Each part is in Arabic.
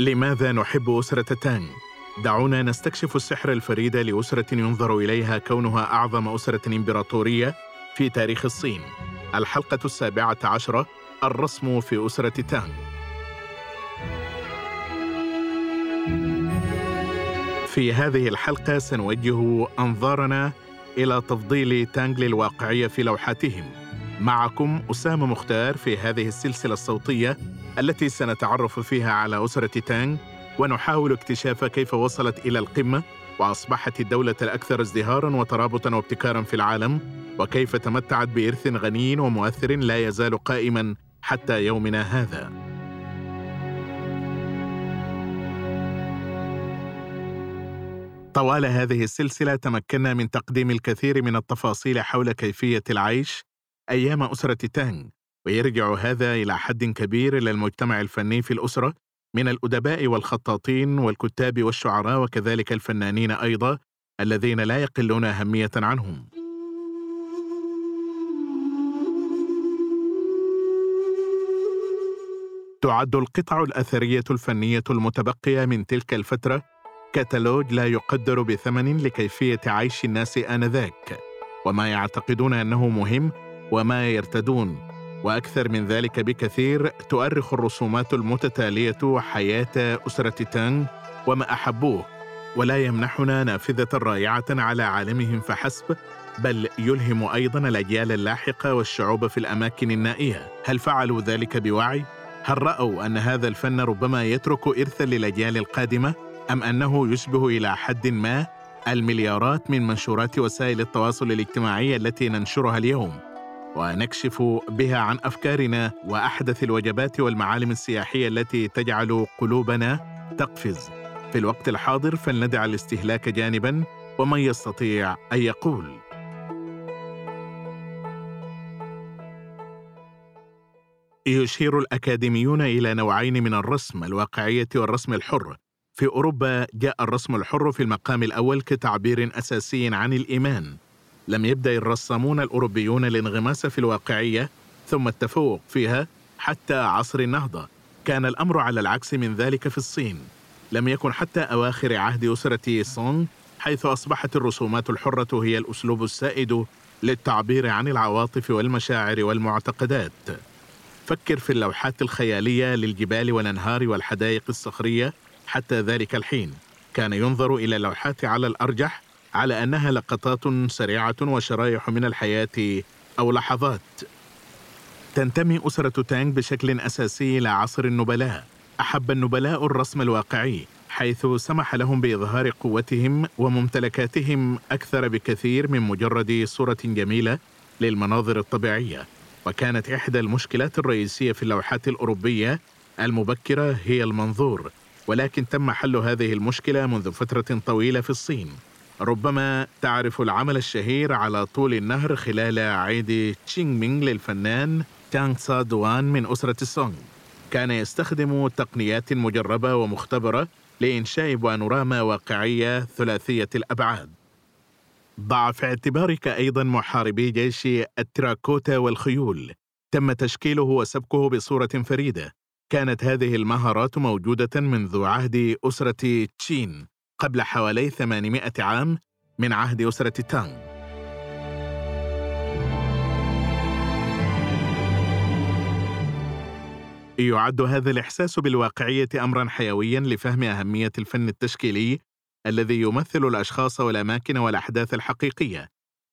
لماذا نحب أسرة تانغ؟ دعونا نستكشف السحر الفريد لأسرة ينظر إليها كونها أعظم أسرة إمبراطورية في تاريخ الصين الحلقة السابعة عشرة الرسم في أسرة تانغ في هذه الحلقة سنوجه أنظارنا إلى تفضيل تانغ للواقعية في لوحاتهم. معكم أسامة مختار في هذه السلسلة الصوتية التي سنتعرف فيها على أسرة تانغ ونحاول اكتشاف كيف وصلت إلى القمة وأصبحت الدولة الأكثر ازدهارا وترابطا وابتكارا في العالم وكيف تمتعت بإرث غني ومؤثر لا يزال قائما حتى يومنا هذا. طوال هذه السلسلة تمكنا من تقديم الكثير من التفاصيل حول كيفية العيش أيام أسرة تانغ ويرجع هذا إلى حد كبير إلى المجتمع الفني في الأسرة من الأدباء والخطاطين والكتاب والشعراء وكذلك الفنانين أيضا الذين لا يقلون أهمية عنهم. تعد القطع الأثرية الفنية المتبقية من تلك الفترة كتالوج لا يقدر بثمن لكيفية عيش الناس آنذاك وما يعتقدون أنه مهم وما يرتدون وأكثر من ذلك بكثير تؤرخ الرسومات المتتالية حياة أسرة تانغ وما أحبوه ولا يمنحنا نافذة رائعة على عالمهم فحسب بل يلهم أيضا الأجيال اللاحقة والشعوب في الأماكن النائية هل فعلوا ذلك بوعي؟ هل رأوا أن هذا الفن ربما يترك إرثا للأجيال القادمة؟ أم أنه يشبه إلى حد ما المليارات من منشورات وسائل التواصل الاجتماعي التي ننشرها اليوم ونكشف بها عن أفكارنا وأحدث الوجبات والمعالم السياحية التي تجعل قلوبنا تقفز. في الوقت الحاضر فلندع الاستهلاك جانبا ومن يستطيع أن يقول. يشير الأكاديميون إلى نوعين من الرسم الواقعية والرسم الحر. في أوروبا جاء الرسم الحر في المقام الأول كتعبير أساسي عن الإيمان. لم يبدأ الرسامون الأوروبيون الانغماس في الواقعية ثم التفوق فيها حتى عصر النهضة. كان الأمر على العكس من ذلك في الصين. لم يكن حتى أواخر عهد أسرة سونغ حيث أصبحت الرسومات الحرة هي الأسلوب السائد للتعبير عن العواطف والمشاعر والمعتقدات. فكر في اللوحات الخيالية للجبال والأنهار والحدائق الصخرية حتى ذلك الحين. كان ينظر إلى اللوحات على الأرجح على أنها لقطات سريعة وشرائح من الحياة أو لحظات. تنتمي أسرة تانغ بشكل أساسي إلى عصر النبلاء. أحب النبلاء الرسم الواقعي حيث سمح لهم بإظهار قوتهم وممتلكاتهم أكثر بكثير من مجرد صورة جميلة للمناظر الطبيعية. وكانت إحدى المشكلات الرئيسية في اللوحات الأوروبية المبكرة هي المنظور. ولكن تم حل هذه المشكلة منذ فترة طويلة في الصين. ربما تعرف العمل الشهير على طول النهر خلال عيد تشينغ مينغ للفنان تشانغ تسه دوان من أسرة السونغ. كان يستخدم تقنيات مجربة ومختبرة لإنشاء بانوراما واقعية ثلاثية الأبعاد. ضع في اعتبارك أيضا محاربي جيش التراكوتا والخيول. تم تشكيله وسبكه بصورة فريدة. كانت هذه المهارات موجودة منذ عهد أسرة تشين قبل حوالي 800 عام من عهد أسرة تانغ. يعد هذا الإحساس بالواقعية أمرا حيويا لفهم أهمية الفن التشكيلي الذي يمثل الأشخاص والأماكن والأحداث الحقيقية.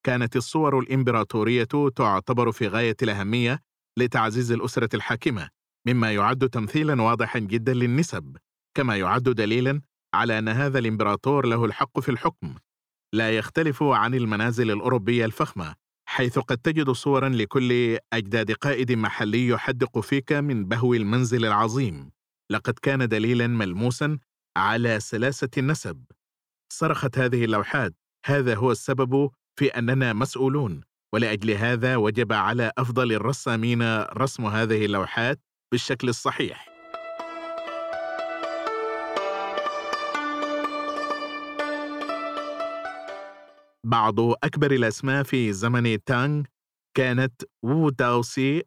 كانت الصور الإمبراطورية تعتبر في غاية الأهمية لتعزيز الأسرة الحاكمة. مما يعد تمثيلا واضحا جدا للنسب كما يعد دليلا على أن هذا الإمبراطور له الحق في الحكم. لا يختلف عن المنازل الأوروبية الفخمة حيث قد تجد صورا لكل أجداد قائد محلي يحدق فيك من بهو المنزل العظيم. لقد كان دليلا ملموسا على سلاسة النسب. صرخت هذه اللوحات. هذا هو السبب في أننا مسؤولون ولأجل هذا وجب على أفضل الرسامين رسم هذه اللوحات بالشكل الصحيح. بعض أكبر الأسماء في زمن تانغ كانت وو داوسي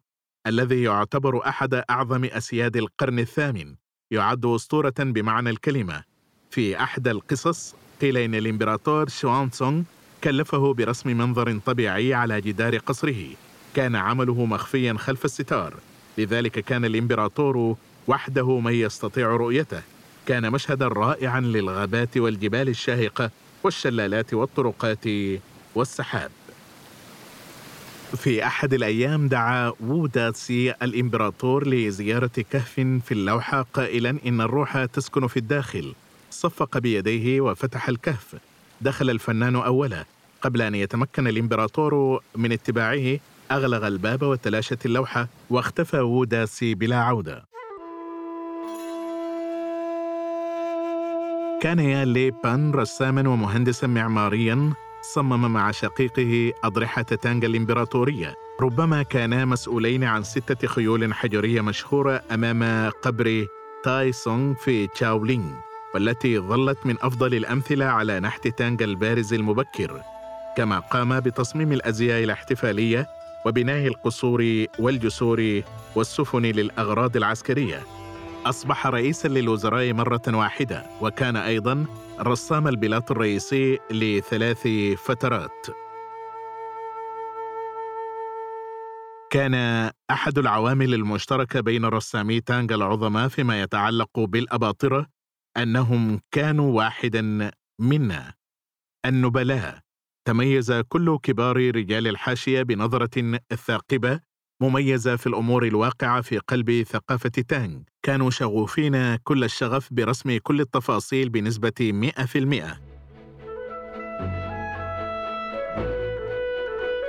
الذي يعتبر أحد أعظم أسياد القرن الثامن يعد أسطورة بمعنى الكلمة. في أحدى القصص قيل إن الإمبراطور شوان سونغ كلفه برسم منظر طبيعي على جدار قصره. كان عمله مخفيا خلف الستار. لذلك كان الإمبراطور وحده من يستطيع رؤيته. كان مشهدا رائعا للغابات والجبال الشاهقة والشلالات والطرقات والسحاب. في أحد الأيام دعا ووداتسي الإمبراطور لزيارة كهف في اللوحة قائلا إن الروح تسكن في الداخل. صفق بيديه وفتح الكهف. دخل الفنان أولا قبل أن يتمكن الإمبراطور من اتباعه أغلق الباب وتلاشت اللوحة واختفى ووداسي بلا عودة. كان يان لي بان رساما ومهندسا معماريا صمم مع شقيقه أضرحة تانغ الإمبراطورية. ربما كانا مسؤولين عن ستة خيول حجرية مشهورة أمام قبر تاي سونغ في تشاولينغ والتي ظلت من أفضل الأمثلة على نحت تانغ البارز المبكر. كما قام بتصميم الأزياء الاحتفالية وبناء القصور والجسور والسفن للأغراض العسكرية أصبح رئيسا للوزراء مرة واحدة وكان أيضا رسام البلاط الرئيسي لثلاث فترات. كان أحد العوامل المشتركة بين رسامي تانغ العظماء فيما يتعلق بالأباطرة أنهم كانوا واحدا منا النبلاء. تميز كل كبار رجال الحاشية بنظرة ثاقبة مميزة في الأمور الواقعة في قلب ثقافة تانغ. كانوا شغوفين كل الشغف برسم كل التفاصيل بنسبة 100%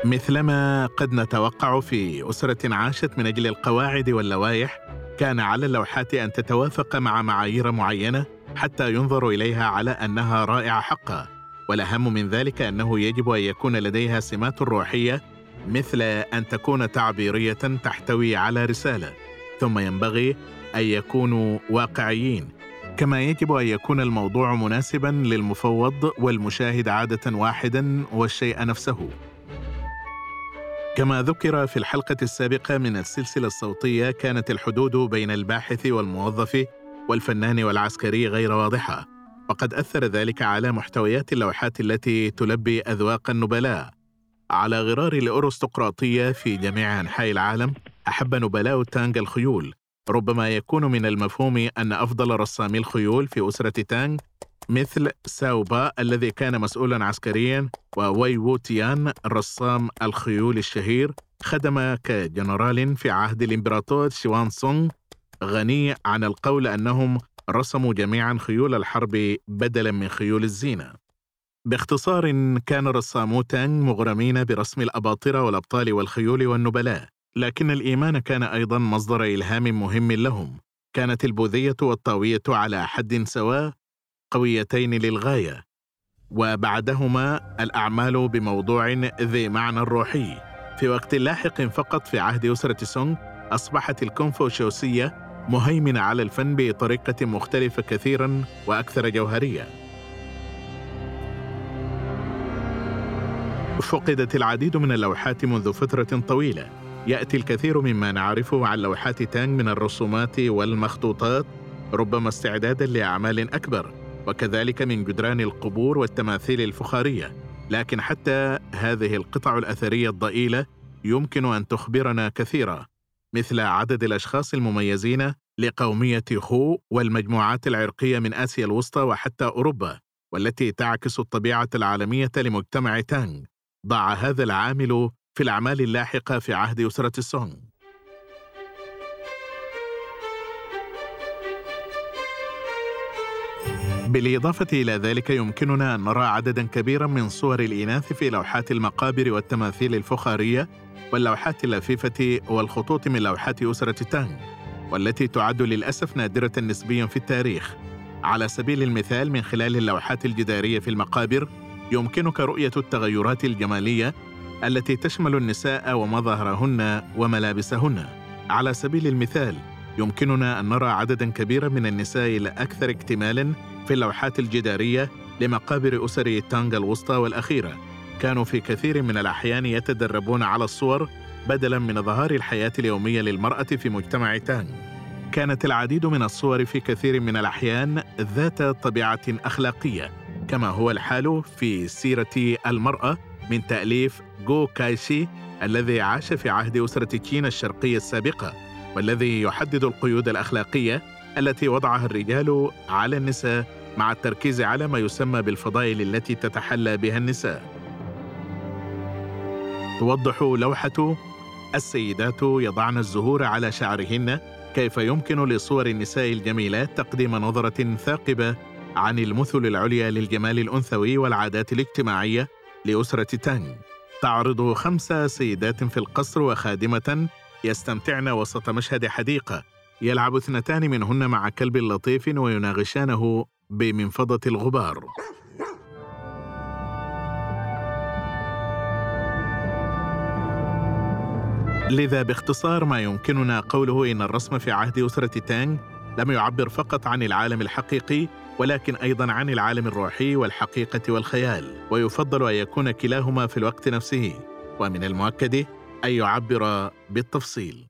مثلما قد نتوقع في أسرة عاشت من أجل القواعد واللوائح كان على اللوحات أن تتوافق مع معايير معينة حتى ينظر إليها على أنها رائعة حقا. والأهم من ذلك أنه يجب أن يكون لديها سمات روحية مثل أن تكون تعبيرية تحتوي على رسالة. ثم ينبغي أن يكونوا واقعيين. كما يجب أن يكون الموضوع مناسبا للمفوض والمشاهد عادة واحدا والشيء نفسه. كما ذكر في الحلقة السابقة من السلسلة الصوتية كانت الحدود بين الباحث والموظف والفنان والعسكري غير واضحة. وقد أثر ذلك على محتويات اللوحات التي تلبي أذواق النبلاء. على غرار الأرستقراطية في جميع أنحاء العالم أحب نبلاء تانغ الخيول. ربما يكون من المفهوم أن أفضل رسامي الخيول في أسرة تانغ مثل تساو با الذي كان مسؤولا عسكريا ووي ووتيان رسام الخيول الشهير خدم كجنرال في عهد الإمبراطور شوان سونغ غني عن القول أنهم رسموا جميعا خيول الحرب بدلا من خيول الزينة. باختصار كان رسامو تانغ مغرمين برسم الأباطرة والأبطال والخيول والنبلاء لكن الإيمان كان أيضا مصدر إلهام مهم لهم. كانت البوذية والطاوية على حد سواء قويتين للغاية وبعدهما الأعمال بموضوع ذي معنى روحي. في وقت لاحق فقط في عهد أسرة سونغ أصبحت الكونفوشيوسية مهيمنة على الفن بطريقة مختلفة كثيرا وأكثر جوهرية. فقدت العديد من اللوحات منذ فترة طويلة. يأتي الكثير مما نعرفه عن لوحات تانغ من الرسومات والمخطوطات ربما استعدادا لأعمال أكبر وكذلك من جدران القبور والتماثيل الفخارية. لكن حتى هذه القطع الأثرية الضئيلة يمكن أن تخبرنا كثيرا. مثل عدد الأشخاص المميزين لقومية خو والمجموعات العرقية من آسيا الوسطى وحتى أوروبا والتي تعكس الطبيعة العالمية لمجتمع تانغ. ضاع هذا العامل في الأعمال اللاحقة في عهد أسرة السونغ بالإضافة إلى ذلك يمكننا أن نرى عددا كبيرا من صور الإناث في لوحات المقابر والتماثيل الفخارية واللوحات اللفيفة والخطوط من لوحات أسرة تانغ والتي تعد للأسف نادرة نسبيا في التاريخ على سبيل المثال من خلال اللوحات الجدارية في المقابر يمكنك رؤية التغيرات الجمالية التي تشمل النساء ومظاهرهن وملابسهن. على سبيل المثال، يمكننا أن نرى عددا كبيرا من النساء الأكثر اكتمالا في اللوحات الجدارية لمقابر أسر تانغا الوسطى والأخيرة، كانوا في كثير من الأحيان يتدربون على الصور بدلا من إظهار الحياة اليومية للمرأة في مجتمع تانغ كانت العديد من الصور في كثير من الأحيان ذات طبيعة أخلاقية كما هو الحال في سيرة المرأة من تأليف جو كايشي الذي عاش في عهد أسرة تشين الشرقية السابقة. والذي يحدد القيود الأخلاقية التي وضعها الرجال على النساء مع التركيز على ما يسمى بالفضائل التي تتحلى بها النساء. توضح لوحة السيدات يضعن الزهور على شعرهن كيف يمكن لصور النساء الجميلات تقديم نظرة ثاقبة عن المثل العليا للجمال الأنثوي والعادات الاجتماعية لأسرة تانغ. تعرض خمس سيدات في القصر وخادمة يستمتعن وسط مشهد حديقة يلعب اثنتان منهن مع كلب لطيف ويناغشانه بمنفضة الغبار. لذا باختصار ما يمكننا قوله إن الرسم في عهد أسرة تانغ لم يعبر فقط عن العالم الحقيقي ولكن أيضا عن العالم الروحي والحقيقة والخيال. ويفضل أن يكون كلاهما في الوقت نفسه. ومن المؤكد أن يعبر بالتفصيل.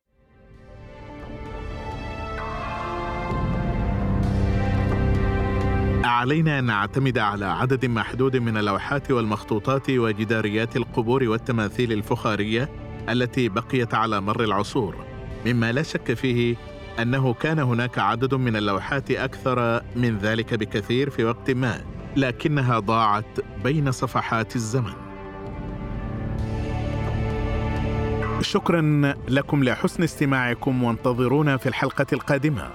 علينا أن نعتمد على عدد محدود من اللوحات والمخطوطات وجداريات القبور والتماثيل الفخارية التي بقيت على مر العصور مما لا شك فيه أنه كان هناك عدد من اللوحات أكثر من ذلك بكثير في وقت ما لكنها ضاعت بين صفحات الزمن. شكرا لكم لحسن استماعكم وانتظرونا في الحلقة القادمة.